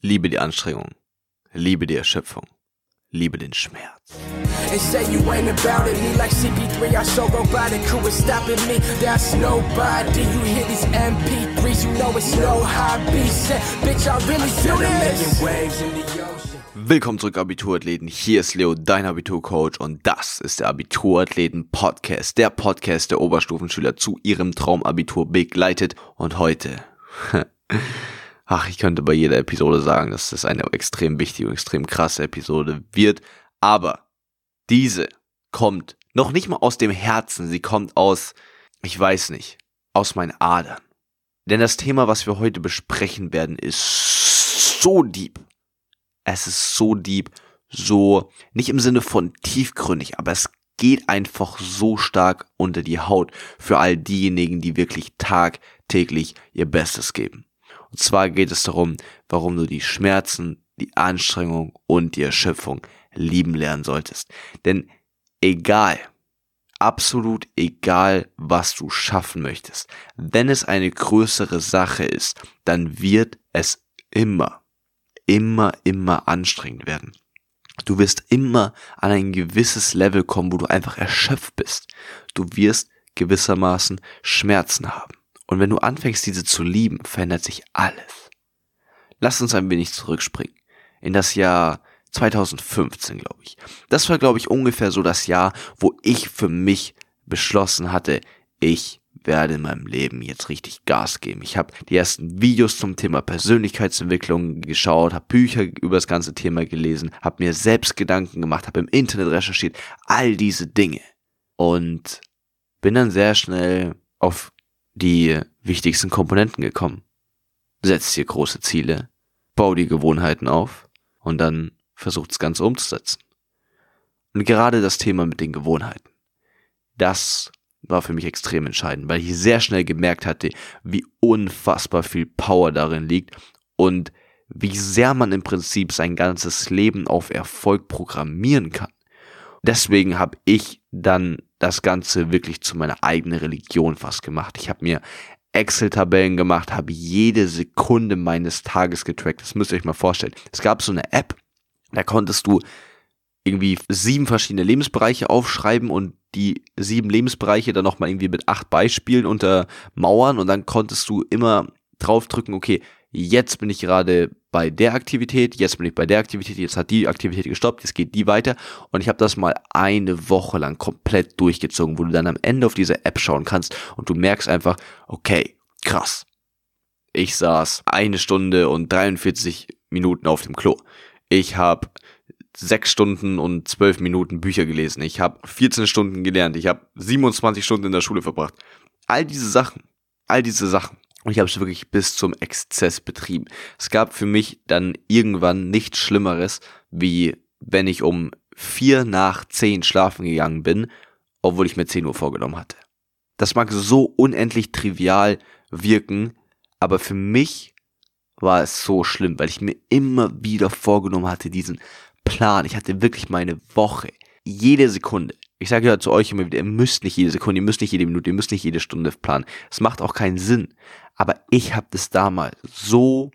Liebe die Anstrengung. Liebe die Erschöpfung. Liebe den Schmerz. And say you ain't about it. Me like CP3, I so robotic. Who is stopping me? That's nobody. You hear these MP3s, you know it's no hobby. Say, bitch, I really do this. waves in the ocean. Willkommen zurück, Abiturathleten. Hier ist Leo, dein Abiturcoach, und das ist der Abiturathleten-Podcast. Der Podcast der Oberstufenschüler zu ihrem Traumabitur begleitet. Und heute, ach, ich könnte bei jeder Episode sagen, dass das eine extrem wichtige und extrem krasse Episode wird. Aber diese kommt noch nicht mal aus dem Herzen, sie kommt aus, ich weiß nicht, aus meinen Adern. Denn das Thema, was wir heute besprechen werden, ist so deep. Es ist so deep, so, nicht im Sinne von tiefgründig, aber es geht einfach so stark unter die Haut für all diejenigen, die wirklich tagtäglich ihr Bestes geben. Und zwar geht es darum, warum du die Schmerzen, die Anstrengung und die Erschöpfung lieben lernen solltest. Denn egal, absolut egal, was du schaffen möchtest, wenn es eine größere Sache ist, dann wird es immer, immer, immer anstrengend werden. Du wirst immer an ein gewisses Level kommen, wo du einfach erschöpft bist. Du wirst gewissermaßen Schmerzen haben. Und wenn du anfängst, diese zu lieben, verändert sich alles. Lass uns ein wenig zurückspringen. In das Jahr 2015, glaube ich. Das war, glaube ich, ungefähr so das Jahr, wo ich für mich beschlossen hatte, ich werde in meinem Leben jetzt richtig Gas geben. Ich habe die ersten Videos zum Thema Persönlichkeitsentwicklung geschaut, habe Bücher über das ganze Thema gelesen, habe mir selbst Gedanken gemacht, habe im Internet recherchiert, all diese Dinge. Und bin dann sehr schnell auf die wichtigsten Komponenten gekommen. Setz dir große Ziele, bau die Gewohnheiten auf und dann versucht das Ganze umzusetzen. Und gerade das Thema mit den Gewohnheiten, das war für mich extrem entscheidend, weil ich sehr schnell gemerkt hatte, wie unfassbar viel Power darin liegt und wie sehr man im Prinzip sein ganzes Leben auf Erfolg programmieren kann. Deswegen habe ich dann das Ganze wirklich zu meiner eigenen Religion fast gemacht. Ich habe mir Excel-Tabellen gemacht, habe jede Sekunde meines Tages getrackt. Das müsst ihr euch mal vorstellen. Es gab so eine App, da konntest du irgendwie sieben verschiedene Lebensbereiche aufschreiben und die sieben Lebensbereiche dann nochmal irgendwie mit acht Beispielen untermauern und dann konntest du immer draufdrücken, okay, jetzt bin ich gerade bei der Aktivität, jetzt bin ich bei der Aktivität, jetzt hat die Aktivität gestoppt, jetzt geht die weiter und ich habe das mal eine Woche lang komplett durchgezogen, wo du dann am Ende auf diese App schauen kannst und du merkst einfach, okay, krass. Ich saß eine Stunde und 43 Minuten auf dem Klo. Ich habe sechs Stunden und zwölf Minuten Bücher gelesen. Ich habe 14 Stunden gelernt. Ich habe 27 Stunden in der Schule verbracht. All diese Sachen, all diese Sachen. Und ich habe es wirklich bis zum Exzess betrieben. Es gab für mich dann irgendwann nichts Schlimmeres, wie wenn ich um vier nach zehn schlafen gegangen bin, obwohl ich mir 10 Uhr vorgenommen hatte. Das mag so unendlich trivial wirken, aber für mich war es so schlimm, weil ich mir immer wieder vorgenommen hatte, diesen Plan. Ich hatte wirklich meine Woche. Jede Sekunde. Ich sage ja zu euch immer wieder, ihr müsst nicht jede Sekunde, ihr müsst nicht jede Minute, ihr müsst nicht jede Stunde planen. Es macht auch keinen Sinn. Aber ich habe das damals so,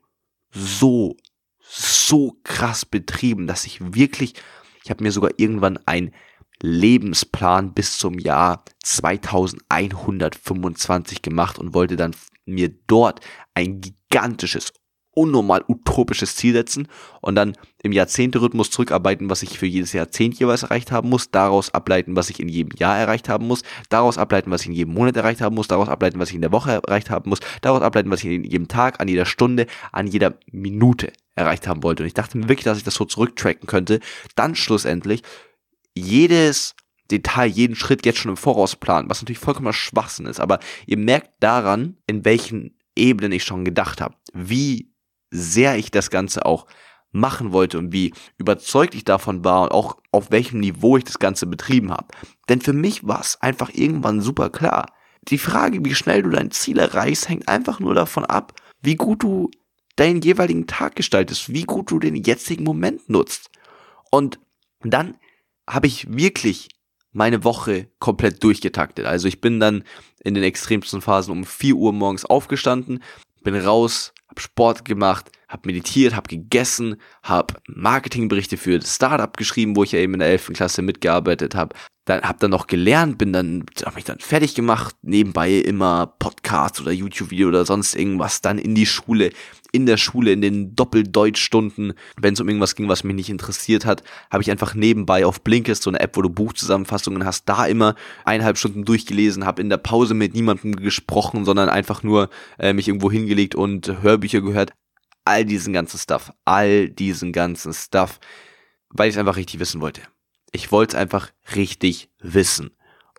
so, so krass betrieben, dass ich wirklich, ich habe mir sogar irgendwann einen Lebensplan bis zum Jahr 2125 gemacht und wollte dann mir dort ein gigantisches, unnormal utopisches Ziel setzen und dann im Jahrzehnte-Rhythmus zurückarbeiten, was ich für jedes Jahrzehnt jeweils erreicht haben muss, daraus ableiten, was ich in jedem Jahr erreicht haben muss, daraus ableiten, was ich in jedem Monat erreicht haben muss, daraus ableiten, was ich in der Woche erreicht haben muss, daraus ableiten, was ich in jedem Tag, an jeder Stunde, an jeder Minute erreicht haben wollte. Und ich dachte mir wirklich, dass ich das so zurücktracken könnte. Dann schlussendlich jedes Detail, jeden Schritt jetzt schon im Voraus planen, was natürlich vollkommener Schwachsinn ist, aber ihr merkt daran, in welchen Ebenen ich schon gedacht habe, wie sehr ich das Ganze auch machen wollte und wie überzeugt ich davon war und auch auf welchem Niveau ich das Ganze betrieben habe. Denn für mich war es einfach irgendwann super klar. Die Frage, wie schnell du dein Ziel erreichst, hängt einfach nur davon ab, wie gut du deinen jeweiligen Tag gestaltest, wie gut du den jetzigen Moment nutzt. Und dann habe ich wirklich meine Woche komplett durchgetaktet. Also ich bin dann in den extremsten Phasen um 4 Uhr morgens aufgestanden, bin raus, hab Sport gemacht, habe meditiert, habe gegessen, habe Marketingberichte für das Startup geschrieben, wo ich ja eben in der 11. Klasse mitgearbeitet habe. Dann habe dann noch gelernt, bin dann habe mich dann fertig gemacht, nebenbei immer Podcasts oder YouTube Video oder sonst irgendwas, dann in die Schule, in der Schule in den Doppeldeutschstunden, wenn es um irgendwas ging, was mich nicht interessiert hat, habe ich einfach nebenbei auf Blinkist so eine App, wo du Buchzusammenfassungen hast, da immer eineinhalb Stunden durchgelesen, habe in der Pause mit niemandem gesprochen, sondern einfach nur äh, mich irgendwo hingelegt und Hörbücher gehört all diesen ganzen Stuff, all diesen ganzen Stuff, weil ich es einfach richtig wissen wollte. Ich wollte es einfach richtig wissen.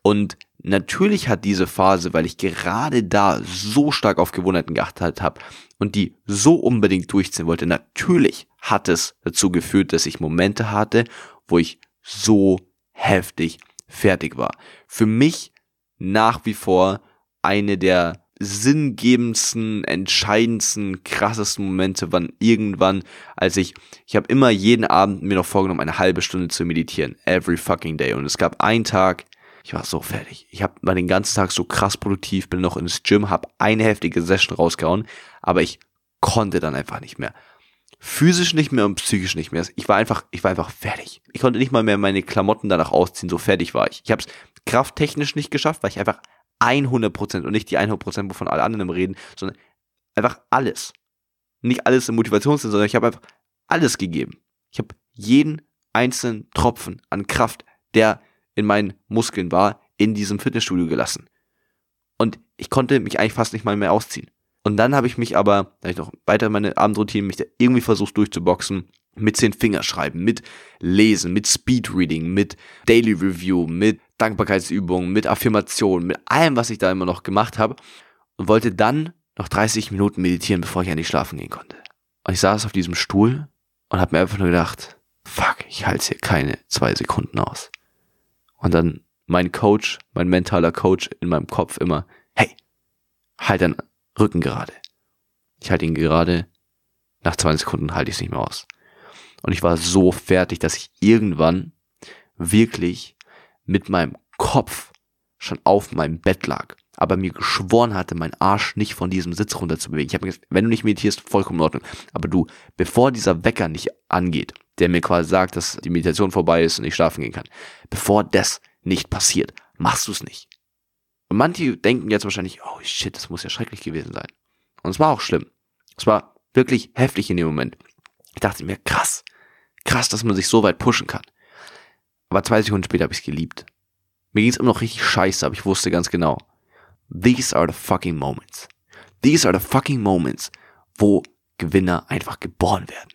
Und natürlich hat diese Phase, weil ich gerade da so stark auf Gewohnheiten geachtet habe und die so unbedingt durchziehen wollte, natürlich hat es dazu geführt, dass ich Momente hatte, wo ich so heftig fertig war. Für mich nach wie vor eine der sinngebendsten, entscheidendsten, krassesten Momente waren irgendwann, als ich, ich habe immer jeden Abend mir noch vorgenommen, eine halbe Stunde zu meditieren. Every fucking day. Und es gab einen Tag, ich war so fertig. Ich habe mal den ganzen Tag so krass produktiv, bin noch ins Gym, habe eine heftige Session rausgehauen, aber ich konnte dann einfach nicht mehr. Physisch nicht mehr und psychisch nicht mehr. Ich war einfach, ich war einfach fertig. Ich konnte nicht mal mehr meine Klamotten danach ausziehen, so fertig war ich. Ich habe es krafttechnisch nicht geschafft, weil ich einfach 100% und nicht die 100%, wovon alle anderen reden, sondern einfach alles. Nicht alles im Motivationssinn, sondern ich habe einfach alles gegeben. Ich habe jeden einzelnen Tropfen an Kraft, der in meinen Muskeln war, in diesem Fitnessstudio gelassen. Und ich konnte mich eigentlich fast nicht mal mehr ausziehen. Und dann habe ich mich aber, da ich noch weiter meine Abendroutine, mich da irgendwie versucht durchzuboxen, mit zehn Fingerschreiben, mit Lesen, mit Speedreading, mit Daily Review, mit Dankbarkeitsübungen, mit Affirmationen, mit allem, was ich da immer noch gemacht habe und wollte dann noch 30 Minuten meditieren, bevor ich endlich schlafen gehen konnte. Und ich saß auf diesem Stuhl und habe mir einfach nur gedacht, fuck, ich halte hier keine zwei Sekunden aus. Und dann mein Coach, mein mentaler Coach in meinem Kopf immer, hey, halt deinen Rücken gerade. Ich halte ihn gerade, nach 20 Sekunden halte ich es nicht mehr aus. Und ich war so fertig, dass ich irgendwann wirklich mit meinem Kopf schon auf meinem Bett lag, aber mir geschworen hatte, meinen Arsch nicht von diesem Sitz runter zu bewegen. Ich habe gesagt, wenn du nicht meditierst, vollkommen in Ordnung. Aber du, bevor dieser Wecker nicht angeht, der mir quasi sagt, dass die Meditation vorbei ist und ich schlafen gehen kann, bevor das nicht passiert, machst du es nicht. Und manche denken jetzt wahrscheinlich, oh shit, das muss ja schrecklich gewesen sein. Und es war auch schlimm. Es war wirklich heftig in dem Moment. Ich dachte mir, krass, krass, dass man sich so weit pushen kann. Aber zwei Sekunden später habe ich es geliebt. Mir ging es immer noch richtig scheiße, aber ich wusste ganz genau. These are the fucking moments. These are the fucking moments, wo Gewinner einfach geboren werden.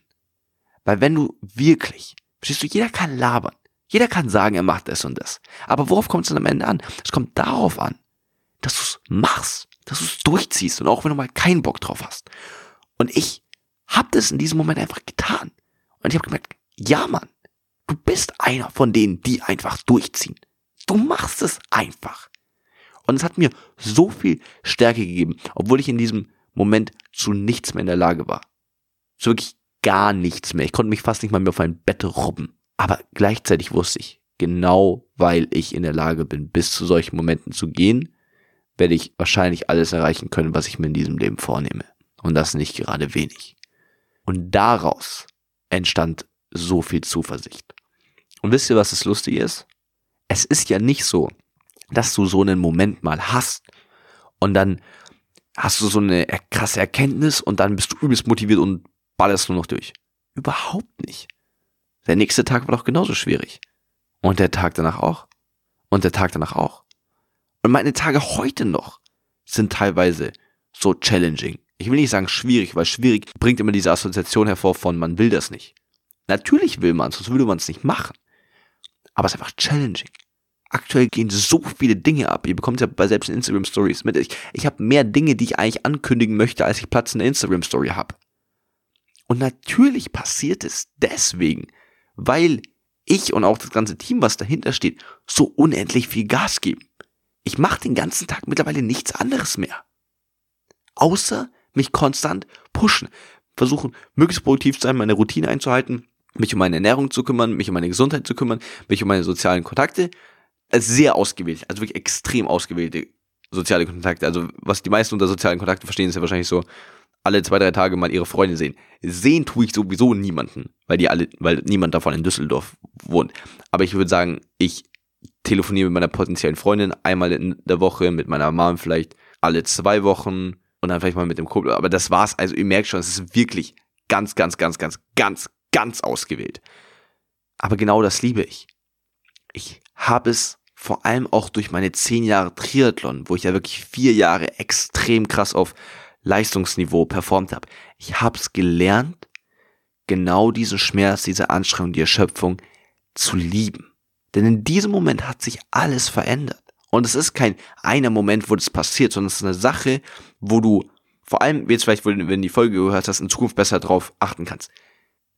Weil wenn du wirklich, verstehst du, jeder kann labern. Jeder kann sagen, er macht das und das. Aber worauf kommt es dann am Ende an? Es kommt darauf an, dass du es machst, dass du es durchziehst und auch wenn du mal keinen Bock drauf hast. Und ich habe das in diesem Moment einfach getan. Und ich habe gemerkt, ja Mann, du bist einer von denen, die einfach durchziehen. Du machst es einfach. Und es hat mir so viel Stärke gegeben, obwohl ich in diesem Moment zu nichts mehr in der Lage war. Zu wirklich gar nichts mehr. Ich konnte mich fast nicht mal mehr auf ein Bett robben. Aber gleichzeitig wusste ich, genau weil ich in der Lage bin, bis zu solchen Momenten zu gehen, werde ich wahrscheinlich alles erreichen können, was ich mir in diesem Leben vornehme. Und das nicht gerade wenig. Und daraus entstand so viel Zuversicht. Und wisst ihr, was das Lustige ist? Es ist ja nicht so, dass du so einen Moment mal hast und dann hast du so eine krasse Erkenntnis und dann bist du übelst motiviert und ballerst nur noch durch. Überhaupt nicht. Der nächste Tag war doch genauso schwierig. Und der Tag danach auch. Und der Tag danach auch. Und meine Tage heute noch sind teilweise so challenging. Ich will nicht sagen schwierig, weil schwierig bringt immer diese Assoziation hervor von man will das nicht. Natürlich will man es, sonst würde man es nicht machen. Aber es ist einfach challenging. Aktuell gehen so viele Dinge ab. Ihr bekommt ja bei selbst in Instagram Stories mit. Ich, ich habe mehr Dinge, die ich eigentlich ankündigen möchte, als ich Platz in der Instagram Story habe. Und natürlich passiert es deswegen, weil ich und auch das ganze Team, was dahinter steht, so unendlich viel Gas geben. Ich mache den ganzen Tag mittlerweile nichts anderes mehr. Außer mich konstant pushen. Versuchen, möglichst produktiv zu sein, meine Routine einzuhalten, mich um meine Ernährung zu kümmern, mich um meine Gesundheit zu kümmern, mich um meine sozialen Kontakte. Sehr ausgewählt, also wirklich extrem ausgewählte soziale Kontakte. Also was die meisten unter sozialen Kontakten verstehen, ist ja wahrscheinlich so alle zwei, drei Tage mal ihre Freunde sehen. Sehen tue ich sowieso niemanden, weil die alle, weil niemand davon in Düsseldorf wohnt. Aber ich würde sagen, ich telefoniere mit meiner potenziellen Freundin einmal in der Woche, mit meiner Mom vielleicht alle zwei Wochen und dann vielleicht mal mit dem Kumpel. Aber das war's. Also ihr merkt schon, es ist wirklich ganz, ganz, ganz, ganz, ganz, ganz ausgewählt. Aber genau das liebe ich. Ich habe es vor allem auch durch meine zehn Jahre Triathlon, wo ich ja wirklich vier Jahre extrem krass auf Leistungsniveau performt habe. Ich habe es gelernt, genau diesen Schmerz, diese Anstrengung, die Erschöpfung zu lieben. Denn in diesem Moment hat sich alles verändert. Und es ist kein einer Moment, wo das passiert, sondern es ist eine Sache, wo du vor allem jetzt vielleicht, wenn du die Folge gehört hast, in Zukunft besser drauf achten kannst.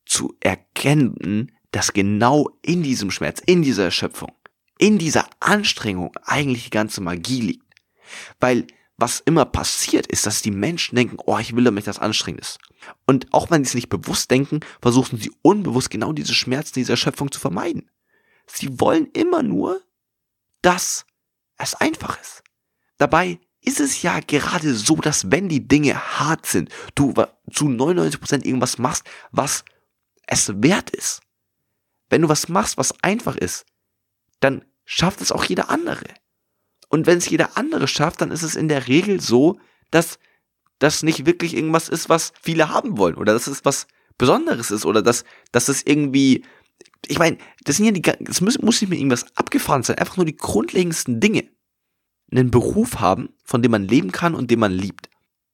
Zu erkennen, dass genau in diesem Schmerz, in dieser Erschöpfung, in dieser Anstrengung eigentlich die ganze Magie liegt. Weil was immer passiert ist, dass die Menschen denken, oh, ich will damit das anstrengend ist. Und auch wenn sie es nicht bewusst denken, versuchen sie unbewusst genau diese Schmerzen, diese Erschöpfung zu vermeiden. Sie wollen immer nur, dass es einfach ist. Dabei ist es ja gerade so, dass wenn die Dinge hart sind, du zu 99% irgendwas machst, was es wert ist. Wenn du was machst, was einfach ist, dann schafft es auch jeder andere. Und wenn es jeder andere schafft, dann ist es in der Regel so, dass das nicht wirklich irgendwas ist, was viele haben wollen oder dass es was Besonderes ist oder dass, dass es irgendwie, ich meine, das sind ja die, das muss, muss nicht mehr irgendwas abgefahren sein, einfach nur die grundlegendsten Dinge einen Beruf haben, von dem man leben kann und den man liebt.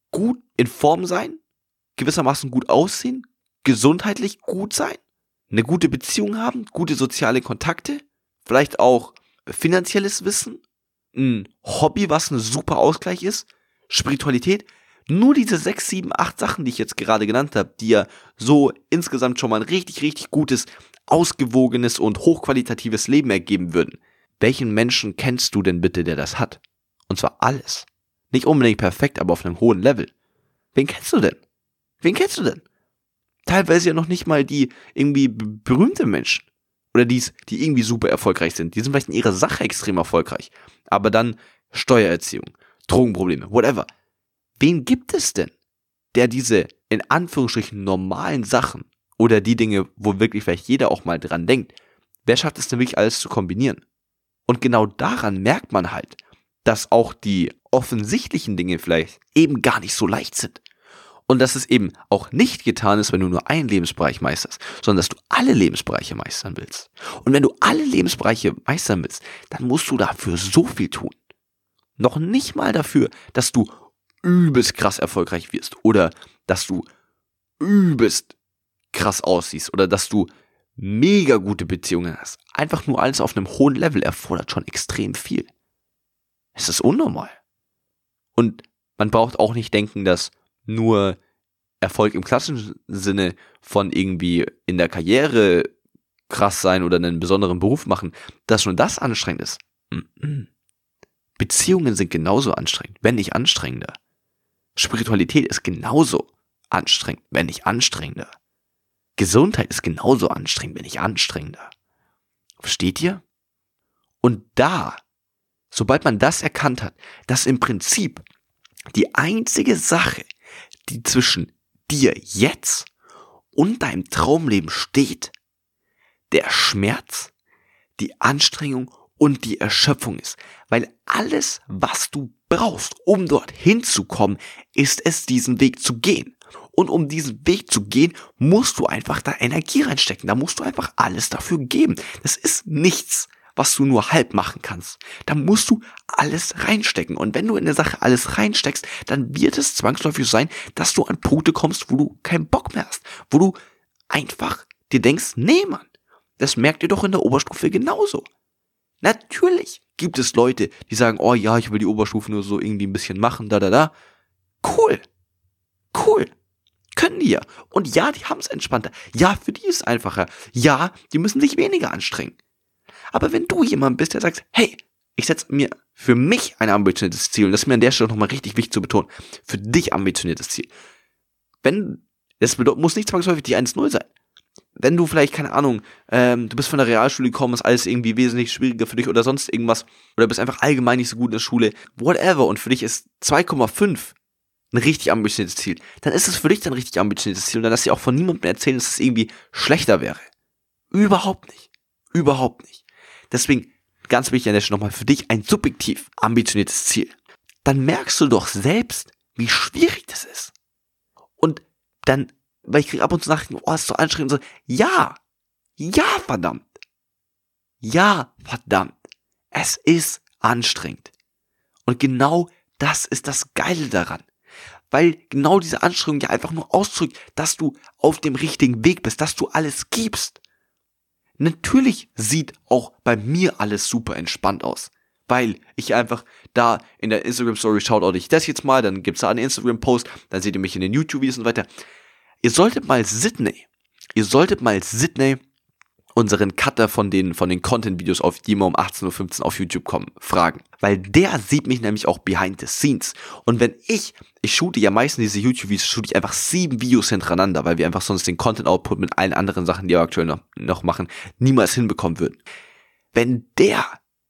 Gut in Form sein, gewissermaßen gut aussehen, gesundheitlich gut sein, eine gute Beziehung haben, gute soziale Kontakte, vielleicht auch finanzielles Wissen, ein Hobby, was ein super Ausgleich ist, Spiritualität. Nur diese sechs, sieben, acht Sachen, die ich jetzt gerade genannt habe, die ja so insgesamt schon mal ein richtig, richtig gutes, ausgewogenes und hochqualitatives Leben ergeben würden. Welchen Menschen kennst du denn bitte, der das hat? Und zwar alles. Nicht unbedingt perfekt, aber auf einem hohen Level. Wen kennst du denn? Wen kennst du denn? Teilweise ja noch nicht mal die irgendwie berühmte Menschen. Oder dies, die irgendwie super erfolgreich sind. Die sind vielleicht in ihrer Sache extrem erfolgreich. Aber dann Steuererziehung, Drogenprobleme, whatever. Wen gibt es denn, der diese in Anführungsstrichen normalen Sachen oder die Dinge, wo wirklich vielleicht jeder auch mal dran denkt, wer schafft es denn wirklich alles zu kombinieren? Und genau daran merkt man halt, dass auch die offensichtlichen Dinge vielleicht eben gar nicht so leicht sind. Und dass es eben auch nicht getan ist, wenn du nur einen Lebensbereich meisterst, sondern dass du alle Lebensbereiche meistern willst. Und wenn du alle Lebensbereiche meistern willst, dann musst du dafür so viel tun. Noch nicht mal dafür, dass du übelst krass erfolgreich wirst oder dass du übelst krass aussiehst oder dass du mega gute Beziehungen hast. Einfach nur alles auf einem hohen Level erfordert schon extrem viel. Es ist unnormal. Und man braucht auch nicht denken, dass nur Erfolg im klassischen Sinne von irgendwie in der Karriere krass sein oder einen besonderen Beruf machen, dass schon das anstrengend ist. Beziehungen sind genauso anstrengend, wenn nicht anstrengender. Spiritualität ist genauso anstrengend, wenn nicht anstrengender. Gesundheit ist genauso anstrengend, wenn nicht anstrengender. Versteht ihr? Und da sobald man das erkannt hat, dass im Prinzip die einzige Sache, die zwischen dir jetzt und deinem Traumleben steht, der Schmerz, die Anstrengung und die Erschöpfung ist. Weil alles, was du brauchst, um dorthin zu kommen, ist es, diesen Weg zu gehen. Und um diesen Weg zu gehen, musst du einfach da Energie reinstecken. Da musst du einfach alles dafür geben. Das ist nichts, was du nur halb machen kannst. Da musst du alles reinstecken. Und wenn du in der Sache alles reinsteckst, dann wird es zwangsläufig sein, dass du an Punkte kommst, wo du keinen Bock mehr hast. Wo du einfach dir denkst, nee, Mann, das merkt ihr doch in der Oberstufe genauso. Natürlich gibt es Leute, die sagen, oh ja, ich will die Oberstufe nur so irgendwie ein bisschen machen, da, da, da. Cool. Cool. Können die ja. Und ja, die haben es entspannter. Ja, für die ist es einfacher. Ja, die müssen sich weniger anstrengen. Aber wenn du jemand bist, der sagt, hey, ich setze mir für mich ein ambitioniertes Ziel, und das ist mir an der Stelle nochmal richtig wichtig zu betonen, für dich ambitioniertes Ziel. Wenn, das muss nicht zwangsläufig die 1-0 sein. Wenn du vielleicht, keine Ahnung, ähm, du bist von der Realschule gekommen, ist alles irgendwie wesentlich schwieriger für dich oder sonst irgendwas, oder bist einfach allgemein nicht so gut in der Schule, whatever, und für dich ist 2,5 ein richtig ambitioniertes Ziel, dann ist es für dich ein richtig ambitioniertes Ziel und dann lass dir auch von niemandem erzählen, dass es irgendwie schlechter wäre. Überhaupt nicht. Überhaupt nicht. Deswegen, ganz wichtig an der Stelle nochmal, für dich ein subjektiv ambitioniertes Ziel. Dann merkst du doch selbst, wie schwierig das ist. Und dann, weil ich kriege ab und zu Nachrichten, oh, ist so anstrengend, so, ja, ja, verdammt. Ja, verdammt. Es ist anstrengend. Und genau das ist das Geile daran. Weil genau diese Anstrengung ja einfach nur ausdrückt, dass du auf dem richtigen Weg bist, dass du alles gibst. Natürlich sieht auch bei mir alles super entspannt aus. Weil ich einfach da in der Instagram Story schaut auch ich das jetzt mal, dann gibt's da einen Instagram Post, dann seht ihr mich in den YouTube-Videos und weiter. Ihr solltet mal Sydney, ihr solltet mal Sydney unseren Cutter von den, von den Content-Videos auf die immer um 18.15 Uhr auf YouTube kommen, fragen. Weil der sieht mich nämlich auch behind the scenes. Und wenn ich, ich shoote ja meistens diese YouTube-Videos, shoote ich einfach sieben Videos hintereinander, weil wir einfach sonst den Content-Output mit allen anderen Sachen, die wir aktuell noch, noch machen, niemals hinbekommen würden. Wenn der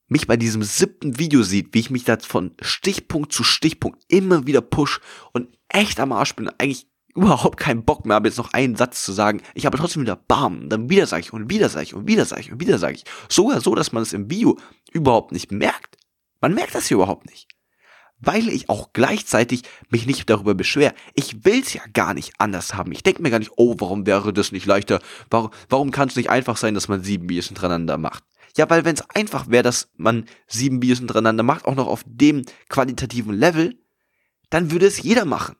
mich bei diesem siebten Video sieht, wie ich mich da von Stichpunkt zu Stichpunkt immer wieder push und echt am Arsch bin, eigentlich überhaupt keinen Bock mehr habe, jetzt noch einen Satz zu sagen. Ich habe trotzdem wieder Bam, dann wieder sage ich und wieder sage ich und wieder sage ich und wieder sage ich. Sogar so, dass man es im Video überhaupt nicht merkt. Man merkt das hier überhaupt nicht. Weil ich auch gleichzeitig mich nicht darüber beschwere. Ich will es ja gar nicht anders haben. Ich denke mir gar nicht, oh, warum wäre das nicht leichter? Warum, warum kann es nicht einfach sein, dass man sieben Videos hintereinander macht? Ja, weil wenn es einfach wäre, dass man sieben Videos hintereinander macht, auch noch auf dem qualitativen Level, dann würde es jeder machen.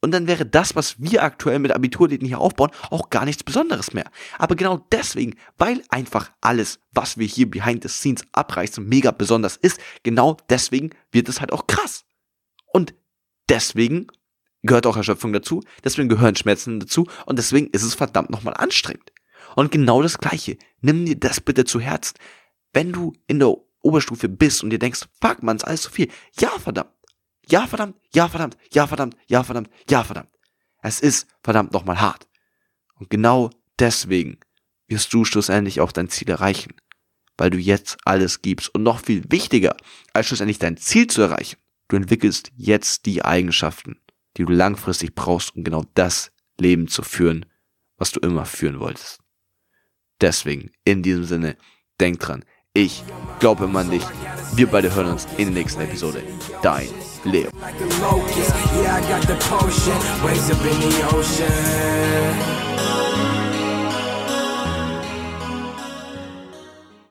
Und dann wäre das, was wir aktuell mit Abiturläden hier aufbauen, auch gar nichts Besonderes mehr. Aber genau deswegen, weil einfach alles, was wir hier behind the scenes abreißen, mega besonders ist, genau deswegen wird es halt auch krass. Und deswegen gehört auch Erschöpfung dazu, deswegen gehören Schmerzen dazu und deswegen ist es verdammt nochmal anstrengend. Und genau das Gleiche, nimm dir das bitte zu Herzen. Wenn du in der Oberstufe bist und dir denkst, fuck man, ist alles zu viel. Ja, verdammt. Ja, verdammt, ja, verdammt, ja, verdammt, ja, verdammt, ja, verdammt. Es ist verdammt nochmal hart. Und genau deswegen wirst du schlussendlich auch dein Ziel erreichen. Weil du jetzt alles gibst. Und noch viel wichtiger, als schlussendlich dein Ziel zu erreichen, du entwickelst jetzt die Eigenschaften, die du langfristig brauchst, um genau das Leben zu führen, was du immer führen wolltest. Deswegen, in diesem Sinne, denk dran, ich glaube immer an dich. Wir beide hören uns in der nächsten Episode. Dein Leo.